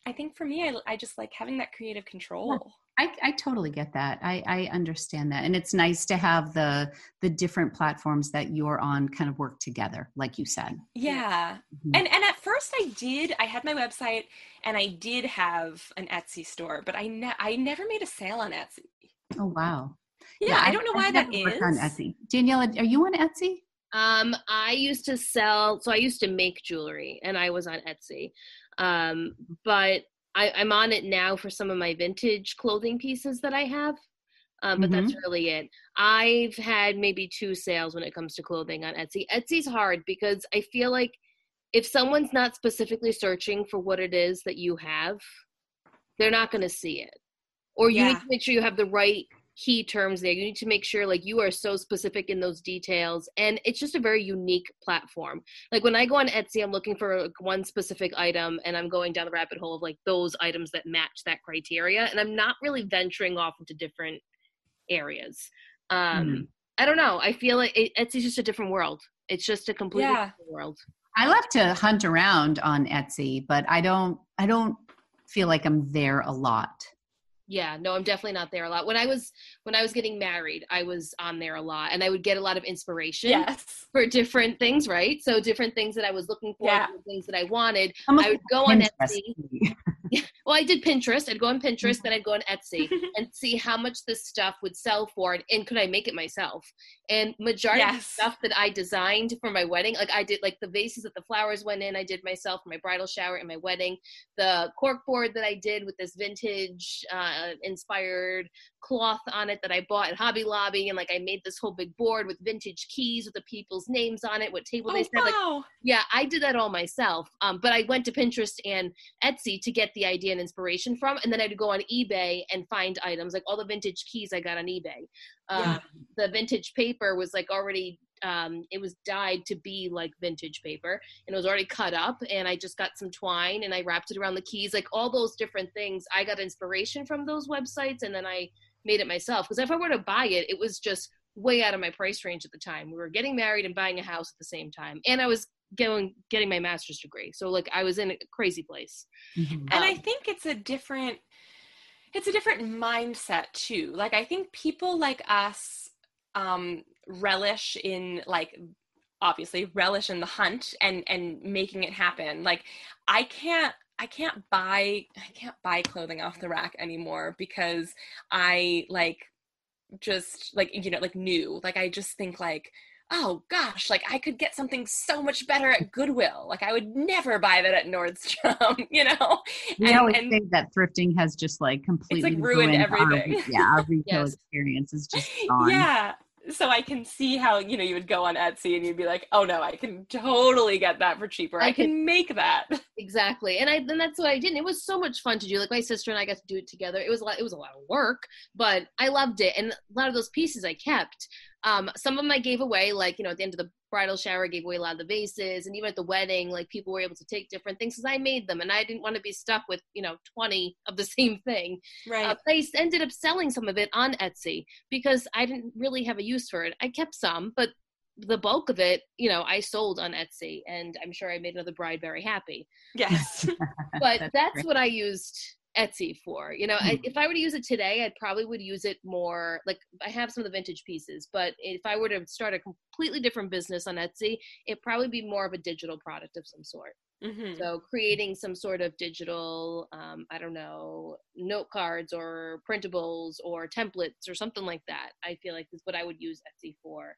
I think for me, I, I just like having that creative control. I, I totally get that. I, I understand that, and it's nice to have the the different platforms that you're on kind of work together, like you said. Yeah, mm-hmm. and and at first I did. I had my website, and I did have an Etsy store, but I ne- I never made a sale on Etsy. Oh wow! Yeah, yeah I don't know why I that is. On Etsy, Daniela, are you on Etsy? Um, I used to sell, so I used to make jewelry, and I was on Etsy. Um, but I, I'm on it now for some of my vintage clothing pieces that I have. Um, but mm-hmm. that's really it. I've had maybe two sales when it comes to clothing on Etsy. Etsy's hard because I feel like if someone's not specifically searching for what it is that you have, they're not going to see it. Or you yeah. need to make sure you have the right key terms there. You need to make sure like you are so specific in those details. And it's just a very unique platform. Like when I go on Etsy, I'm looking for like, one specific item and I'm going down the rabbit hole of like those items that match that criteria. And I'm not really venturing off into different areas. Um, mm-hmm. I don't know. I feel like it, Etsy's just a different world. It's just a completely yeah. different world. I love to hunt around on Etsy, but I don't I don't feel like I'm there a lot yeah no i'm definitely not there a lot when i was when i was getting married i was on there a lot and i would get a lot of inspiration yes. for different things right so different things that i was looking for yeah. things that i wanted i would go on etsy well, I did Pinterest. I'd go on Pinterest, mm-hmm. then I'd go on Etsy and see how much this stuff would sell for, and, and could I make it myself? And majority yes. of stuff that I designed for my wedding, like I did, like the vases that the flowers went in, I did myself for my bridal shower and my wedding. The cork board that I did with this vintage uh, inspired cloth on it that I bought at Hobby Lobby, and like I made this whole big board with vintage keys with the people's names on it, what table oh, they sat. Wow. Like, yeah, I did that all myself. Um, but I went to Pinterest and Etsy to get the idea and inspiration from, and then I'd go on eBay and find items like all the vintage keys I got on eBay. Um, yeah. The vintage paper was like already um, it was dyed to be like vintage paper and it was already cut up and i just got some twine and i wrapped it around the keys like all those different things i got inspiration from those websites and then i made it myself because if I were to buy it, it was just way out of my price range at the time. We were getting married and buying a house at the same time, and I was going getting my master's degree. So like I was in a crazy place. Mm-hmm. And um, I think it's a different it's a different mindset too. Like I think people like us um relish in like obviously relish in the hunt and and making it happen. Like I can't I can't buy I can't buy clothing off the rack anymore because I like just like you know like new. Like I just think like oh gosh like I could get something so much better at Goodwill. Like I would never buy that at Nordstrom you know? We and, always and say that thrifting has just like completely like ruined, ruined everything. our, yeah our retail yes. experience is just gone. yeah so I can see how you know you would go on Etsy and you'd be like, oh no, I can totally get that for cheaper. I, I can, can make that exactly, and I and that's what I did. And it was so much fun to do. Like my sister and I got to do it together. It was a lot. It was a lot of work, but I loved it. And a lot of those pieces I kept. Um, some of them I gave away, like you know, at the end of the bridal shower, I gave away a lot of the vases, and even at the wedding, like people were able to take different things because I made them, and I didn't want to be stuck with you know twenty of the same thing. Right. Uh, I ended up selling some of it on Etsy because I didn't really have a use for it. I kept some, but the bulk of it, you know, I sold on Etsy, and I'm sure I made another bride very happy. Yes. but that's, that's what I used Etsy for. You know, I, hmm. if I were to use it today, I probably would use it more like I have some of the vintage pieces, but if I were to start a completely different business on Etsy, it'd probably be more of a digital product of some sort. Mm-hmm. So creating some sort of digital, um, I don't know, note cards or printables or templates or something like that. I feel like is what I would use Etsy for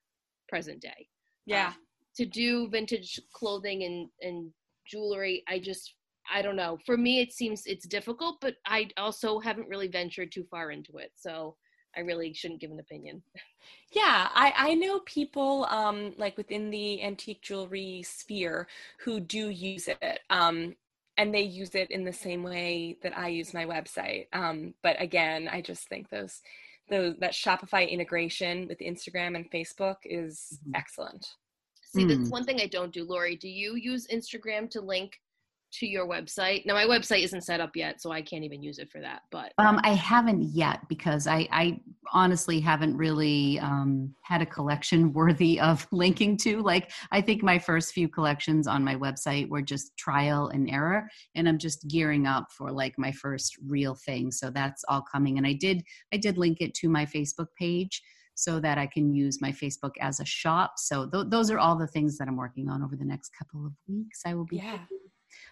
present day. Yeah. Um, to do vintage clothing and, and jewelry, I just I don't know. For me, it seems it's difficult, but I also haven't really ventured too far into it. So I really shouldn't give an opinion. Yeah, I, I know people um, like within the antique jewelry sphere who do use it. Um, and they use it in the same way that I use my website. Um, but again, I just think those those that Shopify integration with Instagram and Facebook is mm-hmm. excellent. See, mm. that's one thing I don't do, Lori. Do you use Instagram to link to your website? Now my website isn't set up yet, so I can't even use it for that. But um, I haven't yet because I, I honestly haven't really um, had a collection worthy of linking to. Like I think my first few collections on my website were just trial and error, and I'm just gearing up for like my first real thing. So that's all coming. And I did I did link it to my Facebook page so that I can use my Facebook as a shop. So th- those are all the things that I'm working on over the next couple of weeks. I will be yeah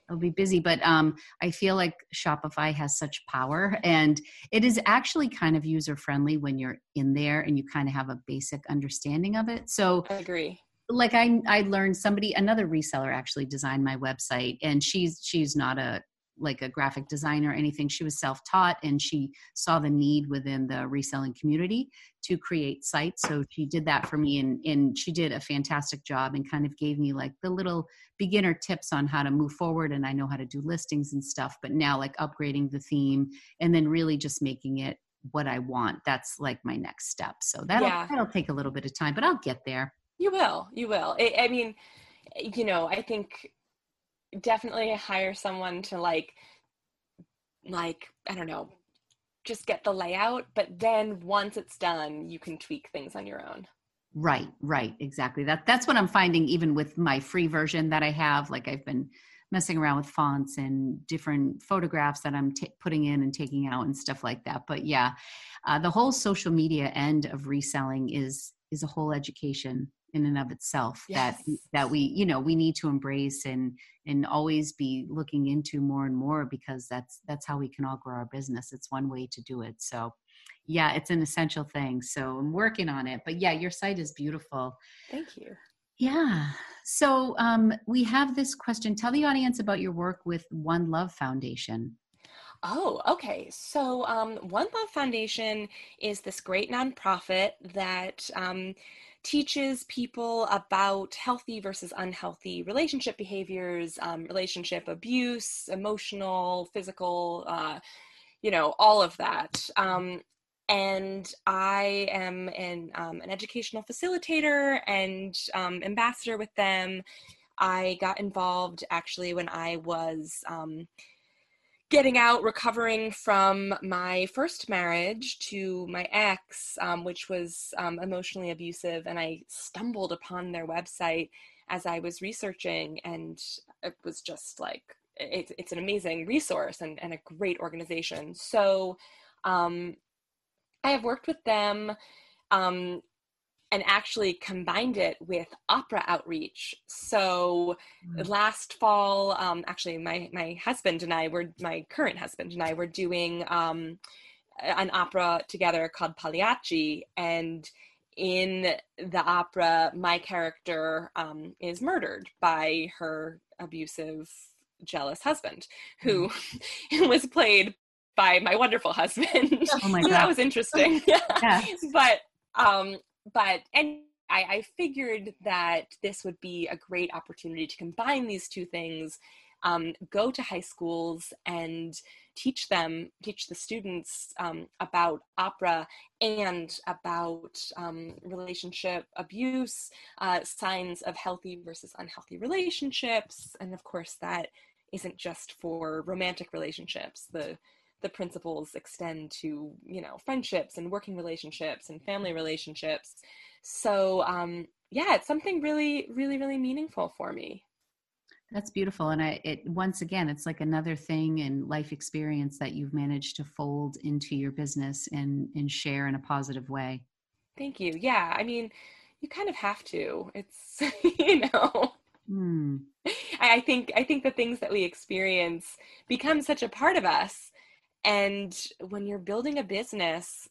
it'll be busy but um, i feel like shopify has such power and it is actually kind of user friendly when you're in there and you kind of have a basic understanding of it. So i agree. like i i learned somebody another reseller actually designed my website and she's she's not a like a graphic designer or anything. She was self taught and she saw the need within the reselling community to create sites. So she did that for me and, and she did a fantastic job and kind of gave me like the little beginner tips on how to move forward. And I know how to do listings and stuff, but now like upgrading the theme and then really just making it what I want. That's like my next step. So that'll, yeah. that'll take a little bit of time, but I'll get there. You will, you will. I, I mean, you know, I think definitely hire someone to like like i don't know just get the layout but then once it's done you can tweak things on your own. Right right exactly. That that's what i'm finding even with my free version that i have. Like i've been messing around with fonts and different photographs that i'm t- putting in and taking out and stuff like that. But yeah uh, the whole social media end of reselling is is a whole education in and of itself yes. that that we you know we need to embrace and and always be looking into more and more because that's that's how we can all grow our business. It's one way to do it. So yeah it's an essential thing. So i'm working on it. But yeah your site is beautiful. Thank you. Yeah. So um, we have this question. Tell the audience about your work with one love foundation. Oh, okay. So, um, One Love Foundation is this great nonprofit that um, teaches people about healthy versus unhealthy relationship behaviors, um, relationship abuse, emotional, physical, uh, you know, all of that. Um, and I am an, um, an educational facilitator and um, ambassador with them. I got involved actually when I was um, getting out, recovering from my first marriage to my ex, um, which was um, emotionally abusive. And I stumbled upon their website as I was researching, and it was just like, it, it's an amazing resource and, and a great organization. So um, I have worked with them um, and actually combined it with opera outreach. So mm. last fall, um, actually, my my husband and I were my current husband and I were doing um, an opera together called Pagliacci, and in the opera, my character um, is murdered by her abusive, jealous husband, who mm. was played by my wonderful husband. Oh my so that was interesting. yeah. But um, but and I, I, figured that this would be a great opportunity to combine these two things um, go to high schools and teach them teach the students um, about opera and about um, relationship abuse uh, signs of healthy versus unhealthy relationships and of course that isn't just for romantic relationships. The the principles extend to you know friendships and working relationships and family relationships. So um yeah it's something really really really meaningful for me. That's beautiful and i it once again it's like another thing and life experience that you've managed to fold into your business and and share in a positive way. Thank you. Yeah i mean you kind of have to. It's you know. Hmm. I think I think the things that we experience become such a part of us and when you're building a business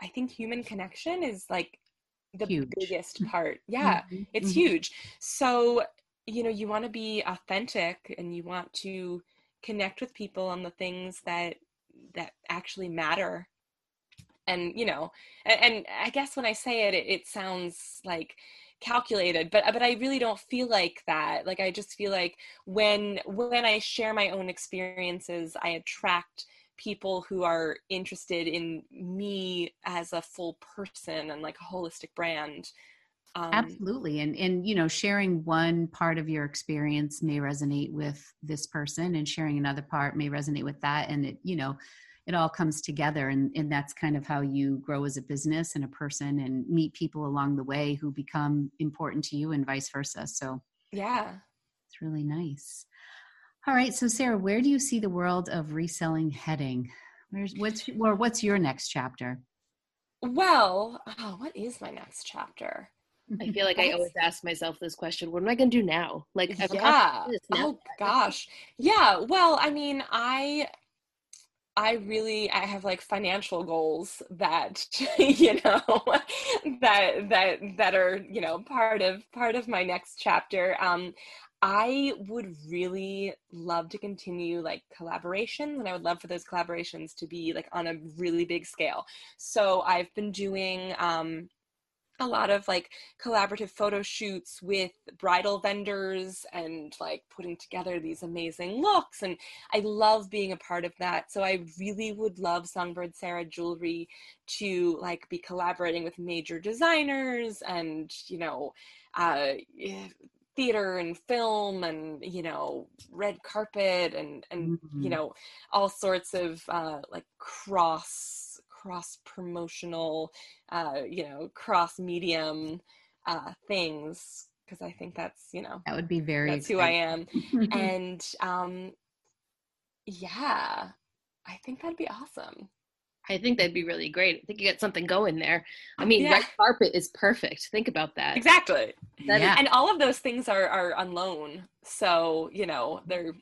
i think human connection is like the huge. biggest part yeah mm-hmm. it's mm-hmm. huge so you know you want to be authentic and you want to connect with people on the things that that actually matter and you know and, and i guess when i say it, it it sounds like calculated but but i really don't feel like that like i just feel like when when i share my own experiences i attract people who are interested in me as a full person and like a holistic brand um, absolutely and and you know sharing one part of your experience may resonate with this person and sharing another part may resonate with that and it you know it all comes together and, and that's kind of how you grow as a business and a person and meet people along the way who become important to you and vice versa so yeah. It's really nice all right so sarah where do you see the world of reselling heading where's what's or what's your next chapter well oh, what is my next chapter I feel like I always ask myself this question: What am I going to do now? Like, yeah. Oh gosh. Yeah. Well, I mean, I I really I have like financial goals that you know that that that are you know part of part of my next chapter. Um, I would really love to continue like collaborations, and I would love for those collaborations to be like on a really big scale. So I've been doing um, a lot of like collaborative photo shoots with bridal vendors and like putting together these amazing looks and i love being a part of that so i really would love songbird sarah jewelry to like be collaborating with major designers and you know uh theater and film and you know red carpet and and mm-hmm. you know all sorts of uh like cross cross promotional, uh, you know, cross medium uh, things because I think that's you know that would be very that's exciting. who I am, and um, yeah, I think that'd be awesome. I think that'd be really great. I think you got something going there. I mean, yeah. red carpet is perfect. Think about that. Exactly. That yeah. Is, and all of those things are are on loan, so you know they're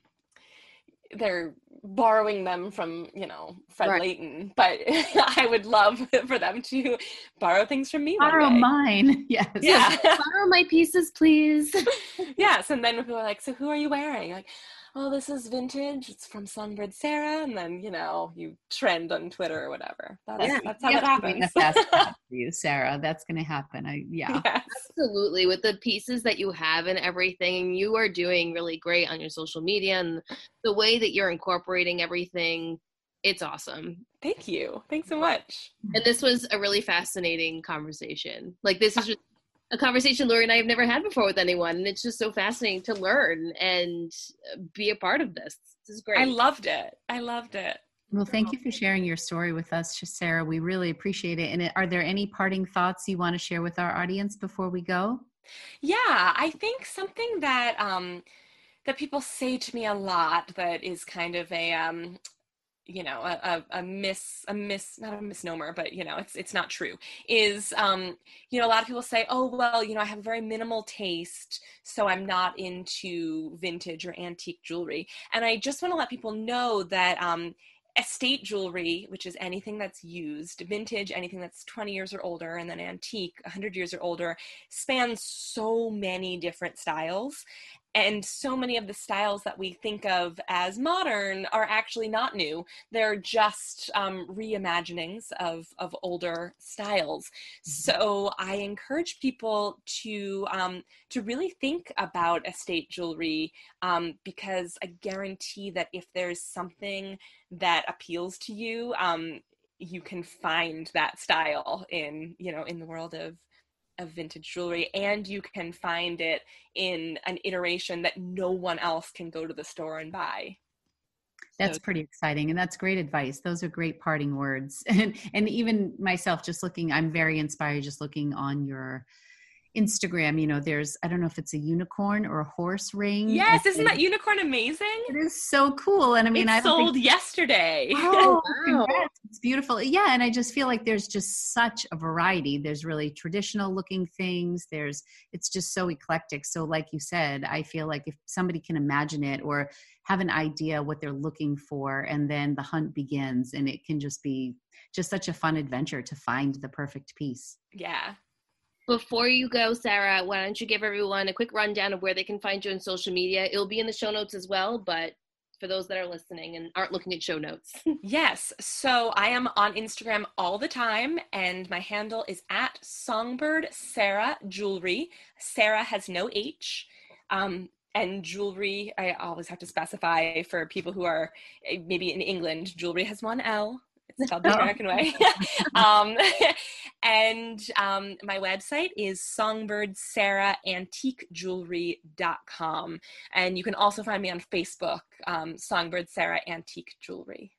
they're borrowing them from you know Fred right. Leighton, but I would love for them to borrow things from me. Borrow mine, yes. Yeah, borrow my pieces, please. yes, and then people are like, "So who are you wearing?" Like, oh, this is vintage. It's from Songbird Sarah, and then you know you trend on Twitter or whatever. That's, yeah. that's how it happens. for you, Sarah. That's going to happen. I yeah, yes. absolutely. With the pieces that you have and everything, you are doing really great on your social media and the way that you're incorporating everything. It's awesome. Thank you. Thanks so much. And this was a really fascinating conversation. Like this is uh, just a conversation Lori and I have never had before with anyone. And it's just so fascinating to learn and be a part of this. This is great. I loved it. I loved it. Well, thank you for sharing your story with us, Sarah. We really appreciate it. And are there any parting thoughts you want to share with our audience before we go? Yeah, I think something that um, that people say to me a lot that is kind of a um, you know a, a, a miss a miss not a misnomer but you know it's it's not true is um you know a lot of people say oh well you know i have a very minimal taste so i'm not into vintage or antique jewelry. And i just want to let people know that um estate jewelry, which is anything that's used, vintage, anything that's 20 years or older, and then antique, 100 years or older, spans so many different styles and so many of the styles that we think of as modern are actually not new they're just um, reimaginings of, of older styles mm-hmm. so i encourage people to um, to really think about estate jewelry um, because i guarantee that if there's something that appeals to you um, you can find that style in you know in the world of of vintage jewelry and you can find it in an iteration that no one else can go to the store and buy. That's so, pretty exciting and that's great advice. Those are great parting words. And and even myself just looking i'm very inspired just looking on your Instagram, you know, there's I don't know if it's a unicorn or a horse ring. Yes, isn't that unicorn amazing? It is so cool. And I mean, I sold think, yesterday. Oh, wow. It's beautiful. Yeah, and I just feel like there's just such a variety. There's really traditional looking things. There's it's just so eclectic. So like you said, I feel like if somebody can imagine it or have an idea what they're looking for and then the hunt begins and it can just be just such a fun adventure to find the perfect piece. Yeah, before you go, Sarah, why don't you give everyone a quick rundown of where they can find you on social media? It'll be in the show notes as well, but for those that are listening and aren't looking at show notes. yes. So I am on Instagram all the time, and my handle is at Songbird Sarah Jewelry. Sarah has no H. Um, and jewelry, I always have to specify for people who are eh, maybe in England, jewelry has one L. It's spelled the American way. um, and um, my website is songbirdSarahAntiqueJewelry.com. And you can also find me on Facebook, um, Songbird Sarah Antique Jewelry.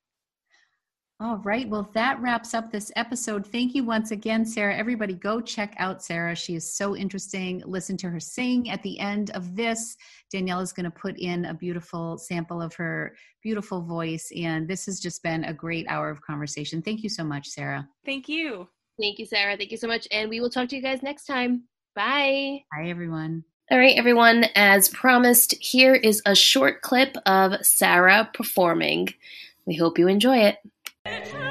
All right. Well, that wraps up this episode. Thank you once again, Sarah. Everybody go check out Sarah. She is so interesting. Listen to her sing at the end of this. Danielle is going to put in a beautiful sample of her beautiful voice. And this has just been a great hour of conversation. Thank you so much, Sarah. Thank you. Thank you, Sarah. Thank you so much. And we will talk to you guys next time. Bye. Bye, everyone. All right, everyone. As promised, here is a short clip of Sarah performing. We hope you enjoy it. It's